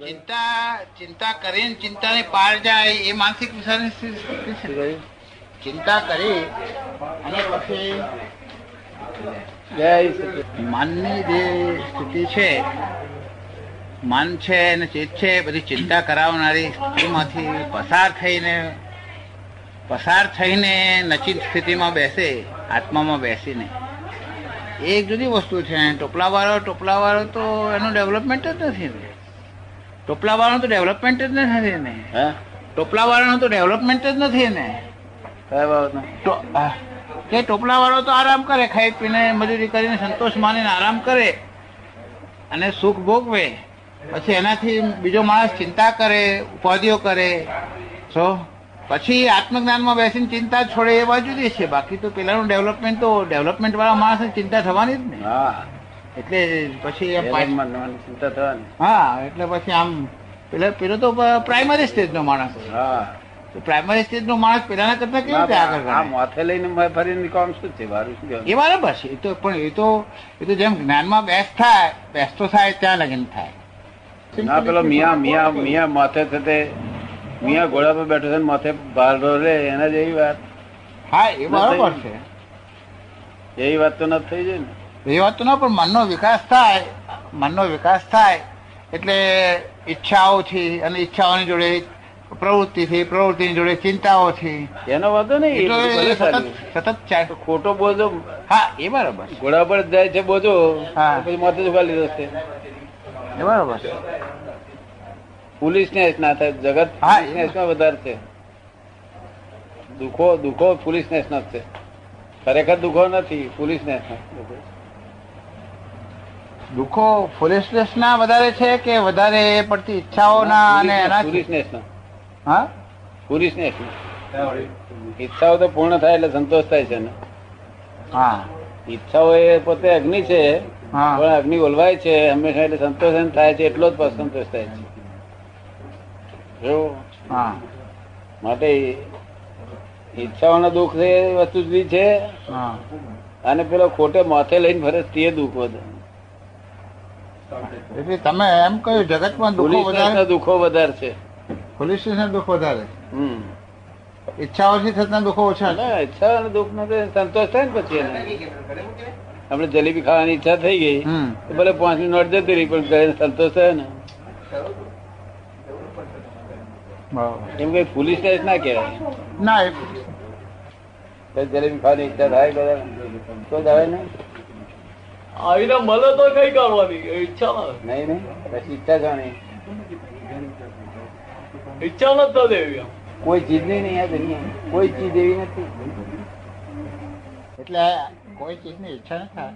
ચિંતા ચિંતા કરીને ચિંતાને પાર જાય એ માનસિક છે. ચિંતા કરી અને પછી માનની જે સ્થિતિ છે મન છે અને ચેત છે બધી ચિંતા કરાવનારી સ્થિતિમાંથી પસાર થઈને પસાર થઈને નચિત સ્થિતિમાં બેસે આત્મામાં બેસીને. એ એક જુદી વસ્તુ છે ટોપલા વાળો ટોપલા વાળો તો એનું ડેવલપમેન્ટ જ નથી. ને ટોપલા વાળાનું તો ડેવલપમેન્ટ જ નથી ને. હે? ટોપલા વાળાનું તો ડેવલપમેન્ટ જ નથી ને. કે ટોપલા વાળો તો આરામ કરે ખાઈ પીને મજૂરી કરીને સંતોષ માનીને આરામ કરે અને સુખ ભોગવે. પછી એનાથી બીજો માણસ ચિંતા કરે ઉપાધિઓ કરે. છો પછી આત્મજ્ઞાનમાં બેસીને ચિંતા છોડે એ બાજુ જુદી છે. બાકી તો પેલાનું ડેવલપમેન્ટ તો ડેવલપમેન્ટ વાળા માણસને ચિંતા થવાની જ ને. હા. એટલે પછી હા એટલે પછી આમ પેલા પેલો તો પ્રાઇમરી સ્ટેજ નો માણસ. હા. પ્રાઇમરી સ્ટેજ નો માણસ પેલાના કરતા કેવી રીતે આગળ આ માથે લઈને ફરીને કામ શું છે? મારું શું એ બરાબર છે એ તો પણ એ તો એ તો જેમ જ્ઞાનમાં બેસ થાય બેસતો થાય ત્યાં લગીન થાય. ના પેલો મિયા મિયા મિયા માથે થતે મિયા ઘોડા પર બેઠો છે માથે ભાર રે એના જેવી વાત. હા એ બરાબર છે. એવી વાત તો નથી થઈ જાય ને. એ વાત ના પણ મનનો વિકાસ થાય મનનો વિકાસ થાય એટલે ઈચ્છાઓથી અને ઈચ્છાઓની જોડે પ્રવૃત્તિથી પ્રવૃત્તિની જોડે ચિંતાઓથી. એનો વાંધો નહીં સતત ખોટો બોજો. હા એ બરાબર ઘોડા પર જાય છે બોજો. હા. પછી માથે ઊભા લીધો છે. એ બરાબર પોલીસ પોલીસનેસ ના થાય. જગત હા, એ- વધારે છે. દુઃખો દુઃખો પોલીસનેસ નેશનલ છે ખરેખર દુઃખો નથી પોલીસનેસ દુઃખો ફુલિશનેસ ના વધારે છે કે વધારે પડતી ઈચ્છાઓના અને એના પોલીસનેસ ના હા? પોલીસનેસ ઈચ્છાઓ તો પૂર્ણ થાય એટલે સંતોષ થાય છે ને. હા. ઈચ્છાઓ એ પોતે અગ્નિ છે પણ અગ્નિ ઓલવાય છે હંમેશા એટલે સંતોષ એમ થાય છે એટલો જ સંતોષ થાય છે. જો હા. માટે ઈચ્છાઓનો દુઃખ એ વસ્તુ જુદી છે. હા. અને પેલો ખોટે માથે લઈને ફરે તે દુઃખ વધે. એટલે તમે એમ કહ્યું જગતમાં દુઃખો વધારે? દુઃખો વધારે છે. પોલીસ સ્ટેશન દુઃખ વધારે? હમ. ઈચ્છાઓથી થતા દુઃખો ઓછા ઈચ્છા અને દુઃખ નો સંતોષ થાય ને પછી આપણે જલેબી ખાવાની ઈચ્છા થઈ ગઈ તો ભલે પાંચની નોટ જતી રહી પણ ઘરે સંતોષ થાય ને. એમ કઈ પોલીસનેસ ના કહેવાય. ના જલેબી ખાવાની ઈચ્છા થાય બધા તો જ આવે ને. આવીને મળે તો કઈ કરવાની ઈચ્છા નહીં નહીં પછી ઈચ્છા જાણી ઈચ્છા નથી દેવી કોઈ ચીજ નહીં આ દુનિયા કોઈ ચીજ એવી નથી. એટલે કોઈ ચીજની ઈચ્છા ન થાય.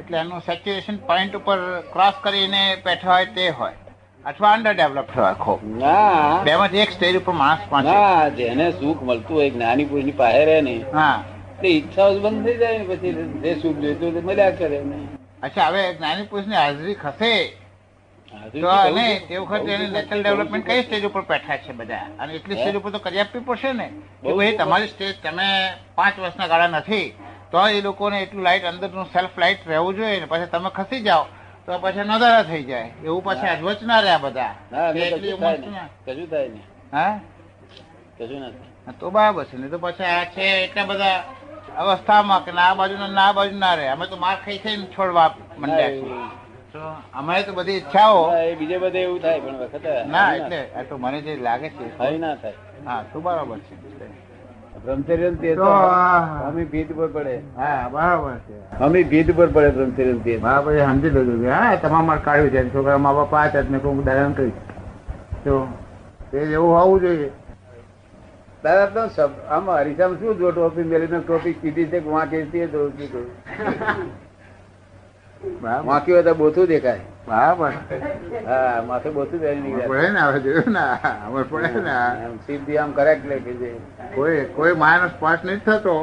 એટલે એનું સેચ્યુએશન પોઈન્ટ ઉપર ક્રોસ કરીને બેઠા હોય તે હોય. અથવા અંડર ડેવલપ હોય ખો ના. બેમાંથી એક સ્ટેજ ઉપર માણસ પહોંચે. ના જેને સુખ મળતું હોય જ્ઞાની પુરુષની પાસે રહે ને હા. તે ઈચ્છાઓ બંધ થઈ જાય ને પછી. જે સુખ જોઈતું હોય તે મળ્યા કરે ને અચ્છા હવે જ્ઞાની પુરુષની હાજરી ખસે. તો અને તે વખતે એની નેચરલ ડેવલપમેન્ટ કઈ સ્ટેજ ઉપર બેઠા છે બધા? અને એટલી સ્ટેજ ઉપર તો કરી આપવી પડશે ને? કે ભાઈ તમારી સ્ટેજ તમે પાંચ વર્ષના ગાળા નથી. તો એ લોકોને એટલું લાઇટ અંદરનું સેલ્ફ લાઇટ રહેવું જોઈએ ને. પછી તમે ખસી જાઓ તો પછી નજારા થઈ જાય. એવું પછી અજવચ ના રહ્યા બધા. ના કશું થાય ના. હા? કશું નથી. તો બરાબર છે. ને તો પછી આ છે એટલા બધા અવસ્થામાં કે ના બાજુ ના બાજુ ના રહે. અમે તો માર ખાઈ થઈને છોડવા મંડ્યા છીએ. તો અમારે તો બધી ઈચ્છાઓ હા, બીજે બધે એવું થાય પણ વખત ના એટલે આ તો મને જે લાગે છે થઈ ના થાય. હા તો બરાબર છે. બ્રહ્મચર્ય તે તો તો અમે ભીત પર પડે. હા બરાબર છે. અમે ભીત પર પડે બ્રહ્મચર્ય ને તે એ સમજી લીધું કે હા તમામ માર કાઢ્યું છે. છોકરા મા બાપ આ જાતને કોઈ દાદા કરી તો તે એવું હોવું જોઈએ. દાદા તો આમ હરીસામાં શું જો ટોપી મેલી ટોપી કીધી છે વાંકી છે તો કીધું બરાબર. વાંકી હોય તો બોથું દેખાય. બરાબર. હા માથે બોથું નહીં પડે ને હવે જોયું ને હવે પડે ને સીધી આમ કરેક્ટ લે કે કોઈ કોઈ માયાનો સ્પર્શ નથી થતો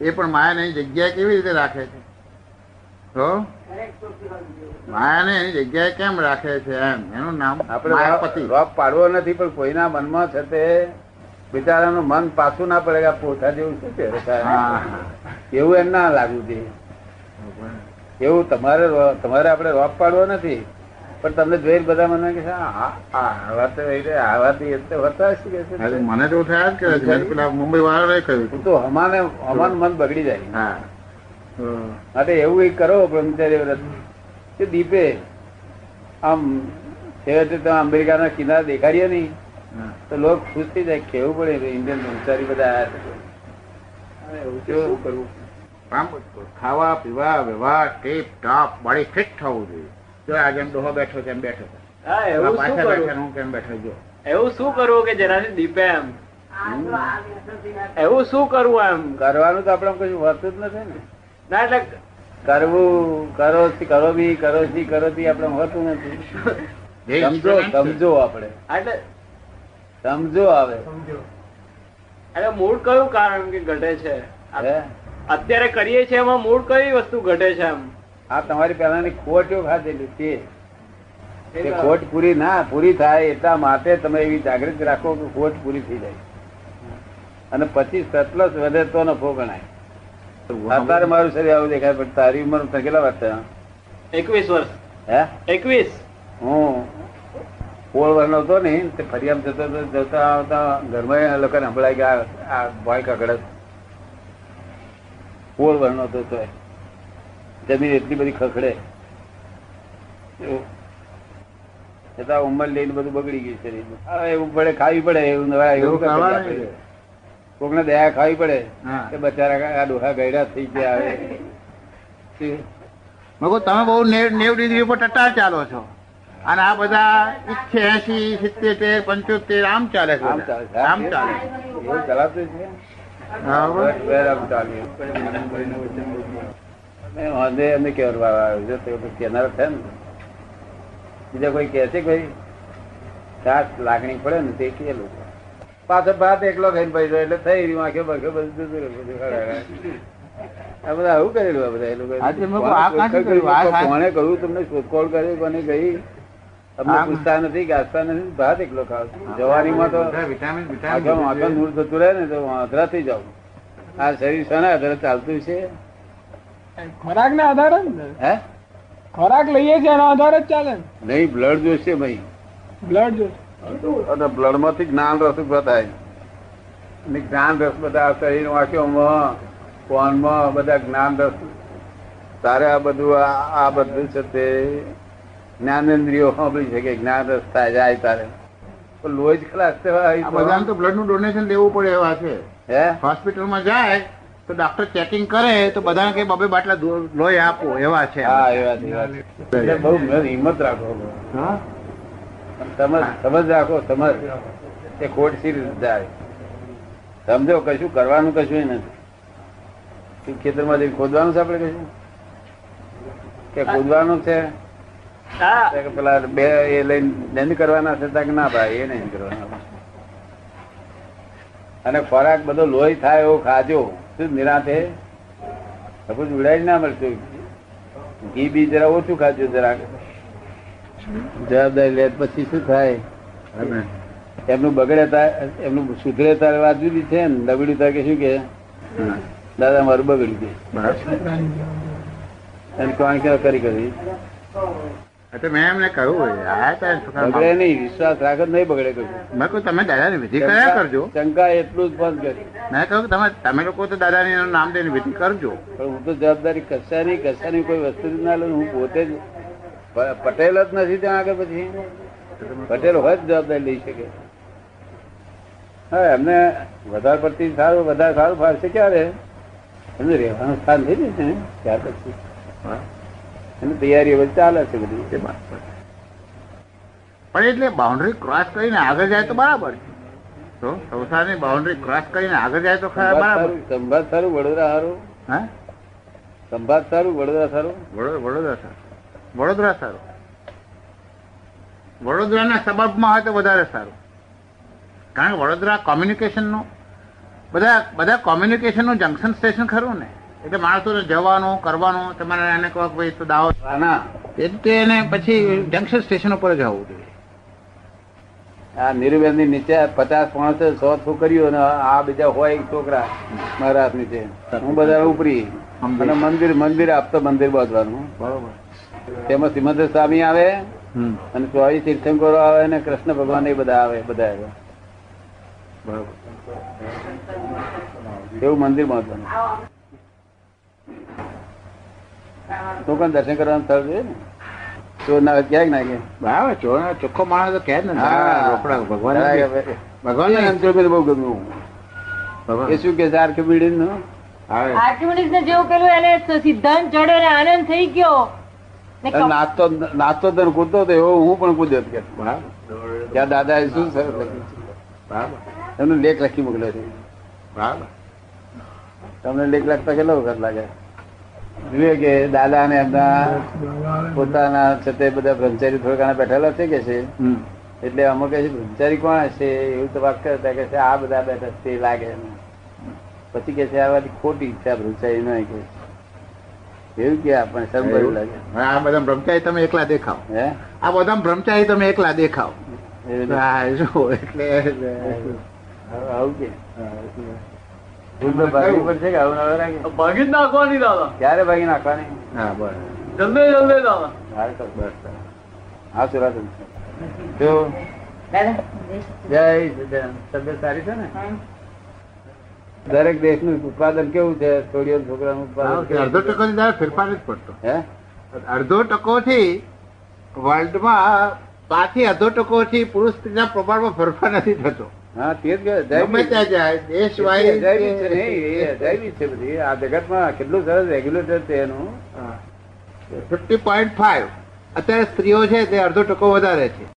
એ પણ માયાને એની જગ્યાએ કેવી રીતે રાખે છે? તો માયાને એની જગ્યાએ કેમ રાખે છે એમ? એનું નામ આપણે પાડવો નથી પણ કોઈના મનમાં છે તે બિચારાનું મન પાછું ના પડે પોતા જેવું શું છે? એવું એમ ના લાગવું જોઈએ એવું તમારે તમારે આપણે રોપ પાડવો નથી. પણ તમને જોઈ બધા મને કે મને તો થયા જ કરે પેલા મુંબઈ કહ્યું. તો હમાને હમાનું મન બગડી જાય. માટે એવું એક કરો બ્રહ્મચારી વ્રત કે દીપે આમ છેવટે તો અમેરિકાના કિનારે દેખાડીએ નહીં. તો લોક ખુશ થઈ જાય કેવું પડે ઇન્ડિયન બ્રહ્મચારી બધા આયા છે. એવું શું કરવું? ખાવા પીવા વ્યવહાર ટેપ ટાપ બોડી ફિટ થવું જોઈએ. જો આજે એમ ડોહો બેઠો છે એમ બેઠો છે. એવું શું પાછા બેઠા કરવું હું કેમ બેઠો જો. એવું શું કરવું કે જેનાથી દીપે એમ? એવું શું કરવું એમ? કરવાનું તો આપણે કશું હોતું જ નથી ને. ના એટલે કરવું કરો થી કરો બી કરો થી કરો થી આપણે હોતું નથી. સમજો સમજો આપણે. એટલે સમજો આવે એટલે મૂળ કયું કારણ કે ઘટે છે? અત્યારે કરીએ છીએ એમાં મૂળ કઈ વસ્તુ ઘટે છે એમ? આ તમારી પહેલાની ખોટો ખાધેલી તે તે ખોટ પૂરી ના પૂરી થાય એટલા માટે તમે એવી જાગૃતિ રાખો કે ખોટ પૂરી થઈ જાય. અને પછી સતલસ વધે તો નફો ગણાય. અત્યારે મારું શરીર આવું દેખાય પણ તારી ઉંમર કેટલા વર્ષ થયા? એકવીસ વર્ષ. હે? એકવીસ? હું? સોળ વર્ષનો હતો ને તે ફરી જતો જતા આવતા ઘરમાં લોકોને સંભળાય કે આ- બોય કકડત સોળ વર્ષનો હતો તો જમીન એટલી બધી ખખડે. છતાં ઉંમર લઈને બધું બગડી ગયું શરીર હવે એવું પડે ખાવી પડે એવું એવું. કોકને દયા ખાવી પડે કે બચારા આ ડોહા ગયડા થઈ ગયા હવે. મેં તમે બહુ નેવ નેવ ડિગ્રી ઉપર ટટ્ટાર ચાલો છો. અને આ બધા એસી સિત્તેર પંચોતેર આમ ચાલે છે. આમ ચાલે વાંધે એમને આવ્યો છે. તો છે ને. બીજા કોઈ કહે છે સાત લાગણી પડે ને તે કે લોકો. પાછો ભાત એકલો ખાઈને પૈસો એટલે થઈ રહ્યું. આંખે બખે બધું. આ બધા આવું કરેલું આ બધા એ લોકો. કોને કહ્યું, તમને શોધખોળ કરી કોને કહી તમને પૂછતા નથી ગાજતા નથી? ભાત એકલો ખાવ જવાનીમાં તો આગળ નૂર થતું રહે ને તો વાંધરા થઈ જાવ આ શરીર શાના આધારે ચાલતું છે. ખોરાક ના આધારે હે? ખોરાક લઈએ છીએ એના આધારે જ ચાલે નહીં બ્લડ જોશે ભાઈ. બ્લડ જોશે. અને બ્લડમાંથી જ્ઞાન રસ ઊભા થાય. અને જ્ઞાન રસ બધા આ શરીર વાંક્યોમાં કોનમાં બધા જ્ઞાન રસ. તારે આ બધું આ- આ બધું છે તે જ્ઞાનેન્દ્રિયો સાંભળી શકે જ્ઞાન રસ્તા જાય તારે. લોહી જ ખલાસ બધાને તો બ્લડનું ડોનેશન લેવું પડે એવા છે. હે? હોસ્પિટલમાં જાય તો ડોક્ટર ચેકિંગ કરે તો બધાને કે બબે બાટલા લોહી આપો. એવા છે. હા એ વાત એ વાત. એટલે બહુ હિંમત રાખો. સમજ સમજ રાખો સમજ એ ખોટ સી જાય સમજો કશું કરવાનું કશું નથી. ખેતરમાં જઈને ખોદવાનું છે આપણે કશું? કે ખોદવાનું છે? પેલા બે એ લઈને દંડ કરવાના છે તો કે ના ભાઈ એ નહીં કરવાના. અને ખોરાક બધો લોહી થાય એવો ખાજો. શું નિરાતે? સપોઝ ઉડાઈ ના મળતું ઘી બી જરા ઓછું ખાજો જરાક. જવાબદારી લે પછી શું થાય? એમનું બગડે એમનું સુધરે તાર વાત જુદી છે ને? દબડ્યું તાર કે શું કે. દાદા મારું બગડ્યું છે. અને કોણ કરી કરી? તો મેં એમને કહ્યું બગડે નહીં વિશ્વાસ રાખો તો નહીં બગડે કહ્યું મેં કહ્યું તમે દાદાની વિધિ કર્યા કરજો. શંકા એટલું જ બંધ કરી મેં કહ્યું તમે તમે લોકો તો દાદાની નામ દઈને વિધિ કરજો. પણ હું તો જવાબદારી કશાની કશાની કોઈ વસ્તુ જ ના લઉં હું પોતે જ પટેલ જ નથી ત્યાં આગળ પછી. પટેલ હોય જ જવાબદારી લઈ શકે. હા એમને વધારે પડતી સારું વધારે સારું ફાળશે ક્યારે? એમને રહેવાનું સ્થાન થઈ જશે ને ત્યાર પછી. એની તૈયારી હવે ચાલે છે બધી. પણ એટલે બાઉન્ડ્રી ક્રોસ કરીને આગળ જાય તો બરાબર તો સંસારની બાઉન્ડ્રી ક્રોસ કરીને આગળ જાય તો ખરા બરાબર. સંભાત સારું વડોદરા સારું. હા? સંભાત સારું વડોદરા સારું. વડોદરા સારું. વડોદરા સારું. વડોદરાના સબબમાં હોય તો વધારે સારું. કારણ કે વડોદરા કોમ્યુનિકેશનનું બધા બધા કોમ્યુનિકેશનનું જંકશન સ્ટેશન ખરું ને? એટલે માણસોને જવાનું કરવાનું તમારે એને કહો કે ભાઈ તો દાવો ના એટલે એને પછી જંકશન સ્ટેશન ઉપર જ આવવું જોઈએ. આ નિર્વેદની નીચે પચાસ પાંચ સો છોકરીઓ ને આ બીજા હોય છોકરા મારા હાથ નીચે હું બધા ઉપરી. અને મંદિર મંદિર આપતો મંદિર બાંધવાનું. બરોબર. તેમાં સિમંદર સ્વામી આવે અને સ્વામી તીર્થંકરો આવે અને કૃષ્ણ ભગવાન એ બધા આવે બધા આવે. બરોબર. એવું મંદિર મહત્વનું તું પણ દર્શન કરવાનું સ્થળ છે ને? ચોર ના ક્યાંક ના કે બરાબર ચો ચોખ્ખો માણસ તો કે જ ને રોકડા ભગવાન. ભગવાન ને અંતર બહુ ગમ્યું. ભગવાન. એ શું કે છે આર્કિમીડીસનું? આર્કિમિડીઝ ને જેવું પેલું એને સિદ્ધાંત ચડ્યો ને આનંદ થઈ ગયો. નાચતો નાચતો તો ને કૂદતો તો એવો હું પણ કૂદ્યો કે. બરાબર ત્યાં દાદા એ શું સરસ લખ્યું છે એમનો લેખ લખી મોકલ્યો છે. બરાબર તમને લેખ લખતા કેટલો વખત લાગે? જોઈએ કે દાદા ને એમના પોતાના છે તે બધા બ્રહ્મચારી થોડા બેઠેલા છે કે છે? એટલે અમુક કે બ્રહ્મચારી કોણ હશે? એવું તો વાત કરતા કે છે આ બધા બેઠા તે લાગે પછી કે છે આ બધી ખોટી ઈચ્છા બ્રહ્મચારી નહીં કે. એવું કે આપણને શરમ ભર્યું લાગે. આ બધા બ્રહ્મચારી તમે એકલા દેખાવ. હે? આ બધા બ્રહ્મચારી તમે એકલા દેખાવ. એટલે આવું કે. ભૂલ તો ભાગવી પડશે કે આવું ના રાખે? ભાગી જ નાખવાની દાદા. ક્યારે ભાગી નાખવાની? હા બસ. જલ્દી જલ્દી દાદા. હાલ બસ હા સુરત જો. જય તબિયત સારી છે ને? દરેક દેશનું ઉત્પાદન કેવું છે? છોડીઓ છોકરા છોકરાનું ઉત્પાદન અડધો ટકો થી તારે ફેરફાર જ પડતો. હે? અડધો ટકો થી વર્લ્ડમાં પાંચથી અડધો ટકો થી પુરુષ સ્ત્રીના પ્રમાણમાં ફેરફાર નથી થતો. હા તે જ ગમે ત્યાં જાય દેશ અજાયબી છે નહીં, અજાયબી છે બધી. આ જગતમાં કેટલું સરસ રેગ્યુલેટર છે એનું. ફિફ્ટી પોઈન્ટ ફાઈવ અત્યારે સ્ત્રીઓ છે તે અડધો ટકો વધારે છે.